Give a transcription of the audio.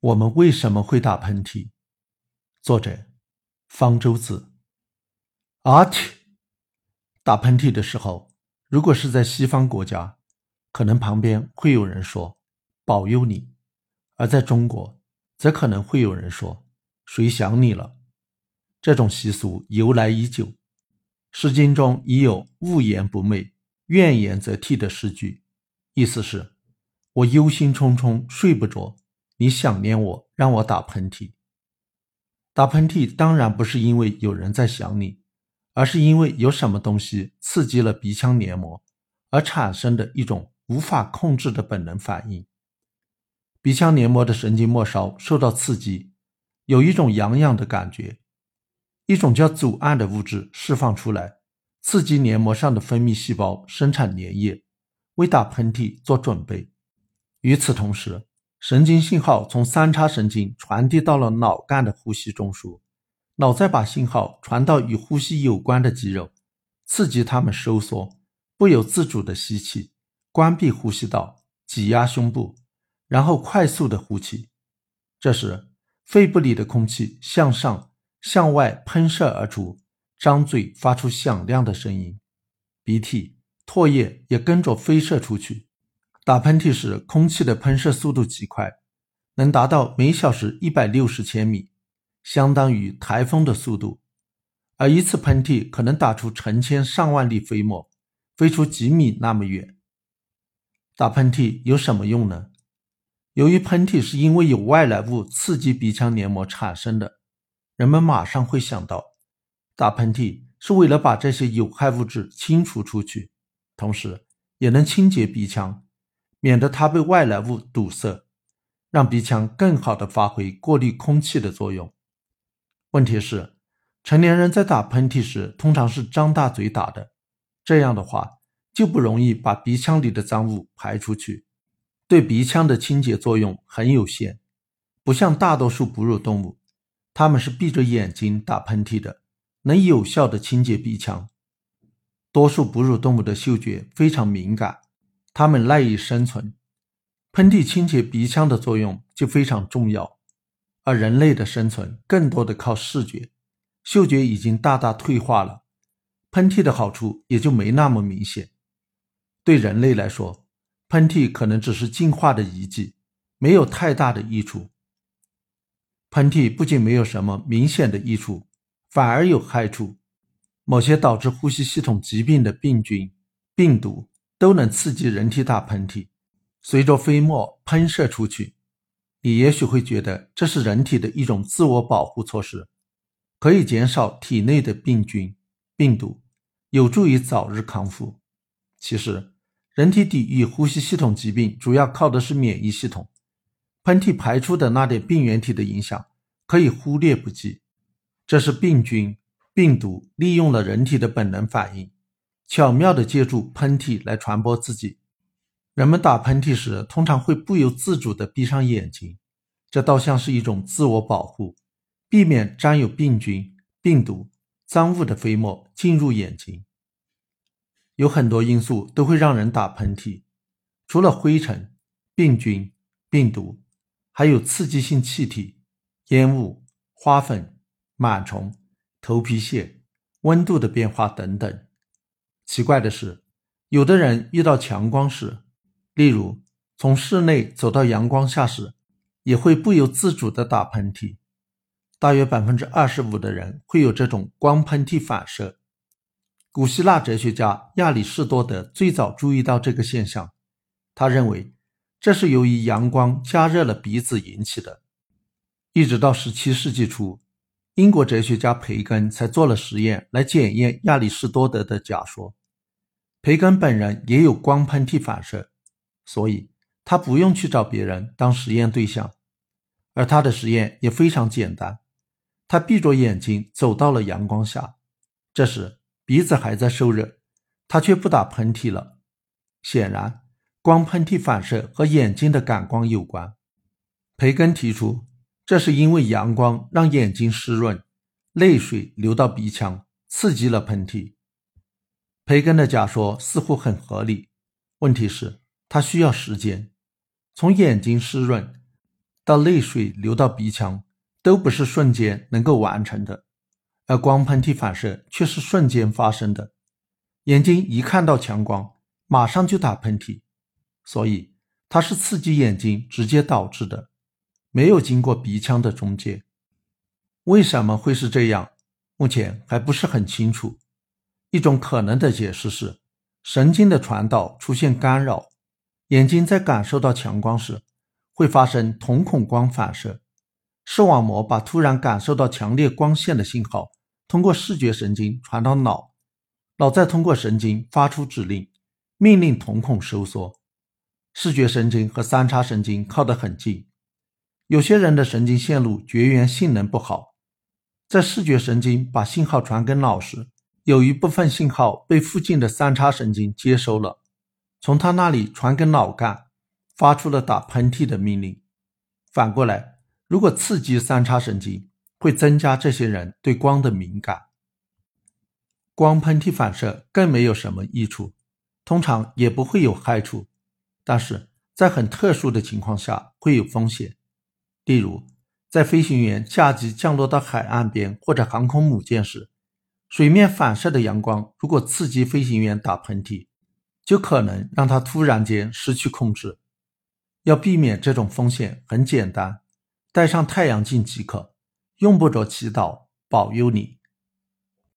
我们为什么会打喷嚏？作者：方舟子。阿嚏！打喷嚏的时候，如果是在西方国家，可能旁边会有人说“保佑你”；而在中国，则可能会有人说“谁想你了”。这种习俗由来已久，《诗经》中已有“勿言不寐，怨言则涕”的诗句，意思是：我忧心忡忡，睡不着。你想念我，让我打喷嚏。打喷嚏当然不是因为有人在想你，而是因为有什么东西刺激了鼻腔黏膜而产生的一种无法控制的本能反应。鼻腔黏膜的神经末梢受到刺激，有一种痒痒的感觉，一种叫组胺的物质释放出来，刺激黏膜上的分泌细胞生产粘液，为打喷嚏做准备。与此同时，神经信号从三叉神经传递到了脑干的呼吸中枢，脑再把信号传到与呼吸有关的肌肉，刺激它们收缩，不由自主的吸气，关闭呼吸道，挤压胸部，然后快速的呼气。这时，肺部里的空气向上、向外喷射而出，张嘴发出响亮的声音，鼻涕、唾液也跟着飞射出去。打喷嚏时，空气的喷射速度极快，能达到每小时一百六十千米，相当于台风的速度。而一次喷嚏可能打出成千上万粒飞沫，飞出几米那么远。打喷嚏有什么用呢？由于喷嚏是因为有外来物刺激鼻腔黏膜产生的，人们马上会想到，打喷嚏是为了把这些有害物质清除出去，同时也能清洁鼻腔。免得它被外来物堵塞，让鼻腔更好的发挥过滤空气的作用。问题是，成年人在打喷嚏时通常是张大嘴打的，这样的话就不容易把鼻腔里的脏物排出去，对鼻腔的清洁作用很有限。不像大多数哺乳动物，它们是闭着眼睛打喷嚏的，能有效的清洁鼻腔。多数哺乳动物的嗅觉非常敏感。它们赖以生存，喷嚏清洁鼻腔的作用就非常重要。而人类的生存更多的靠视觉，嗅觉已经大大退化了，喷嚏的好处也就没那么明显。对人类来说，喷嚏可能只是进化的遗迹，没有太大的益处。喷嚏不仅没有什么明显的益处，反而有害处。某些导致呼吸系统疾病的病菌、病毒。都能刺激人体打喷嚏，随着飞沫喷射出去。你也许会觉得这是人体的一种自我保护措施，可以减少体内的病菌、病毒，有助于早日康复。其实，人体抵御呼吸系统疾病主要靠的是免疫系统，喷嚏排出的那点病原体的影响可以忽略不计。这是病菌、病毒利用了人体的本能反应。巧妙地借助喷嚏来传播自己。人们打喷嚏时通常会不由自主地闭上眼睛，这倒像是一种自我保护，避免沾有病菌、病毒、脏物的飞沫进入眼睛。有很多因素都会让人打喷嚏，除了灰尘、病菌、病毒，还有刺激性气体、烟雾、花粉、螨虫、头皮屑、温度的变化等等。奇怪的是，有的人遇到强光时，例如从室内走到阳光下时，也会不由自主地打喷嚏。大约百分之二十五的人会有这种光喷嚏反射。古希腊哲学家亚里士多德最早注意到这个现象，他认为这是由于阳光加热了鼻子引起的。一直到十七世纪初，英国哲学家培根才做了实验来检验亚里士多德的假说。培根本人也有光喷嚏反射，所以他不用去找别人当实验对象，而他的实验也非常简单。他闭着眼睛走到了阳光下，这时鼻子还在受热，他却不打喷嚏了。显然，光喷嚏反射和眼睛的感光有关。培根提出，这是因为阳光让眼睛湿润，泪水流到鼻腔，刺激了喷嚏。培根的假说似乎很合理，问题是，它需要时间。从眼睛湿润到泪水流到鼻腔，都不是瞬间能够完成的，而光喷嚏反射却是瞬间发生的。眼睛一看到强光，马上就打喷嚏，所以它是刺激眼睛直接导致的，没有经过鼻腔的中介。为什么会是这样？目前还不是很清楚。一种可能的解释是，神经的传导出现干扰，眼睛在感受到强光时，会发生瞳孔光反射，视网膜把突然感受到强烈光线的信号通过视觉神经传到脑，脑再通过神经发出指令，命令瞳孔收缩。视觉神经和三叉神经靠得很近，有些人的神经线路绝缘性能不好。在视觉神经把信号传给脑时，有一部分信号被附近的三叉神经接收了，从他那里传给脑干，发出了打喷嚏的命令。反过来，如果刺激三叉神经，会增加这些人对光的敏感。光喷嚏反射更没有什么益处，通常也不会有害处，但是在很特殊的情况下会有风险，例如。在飞行员驾机降落到海岸边或者航空母舰时，水面反射的阳光如果刺激飞行员打喷嚏，就可能让他突然间失去控制。要避免这种风险很简单，戴上太阳镜即可，用不着祈祷保佑你。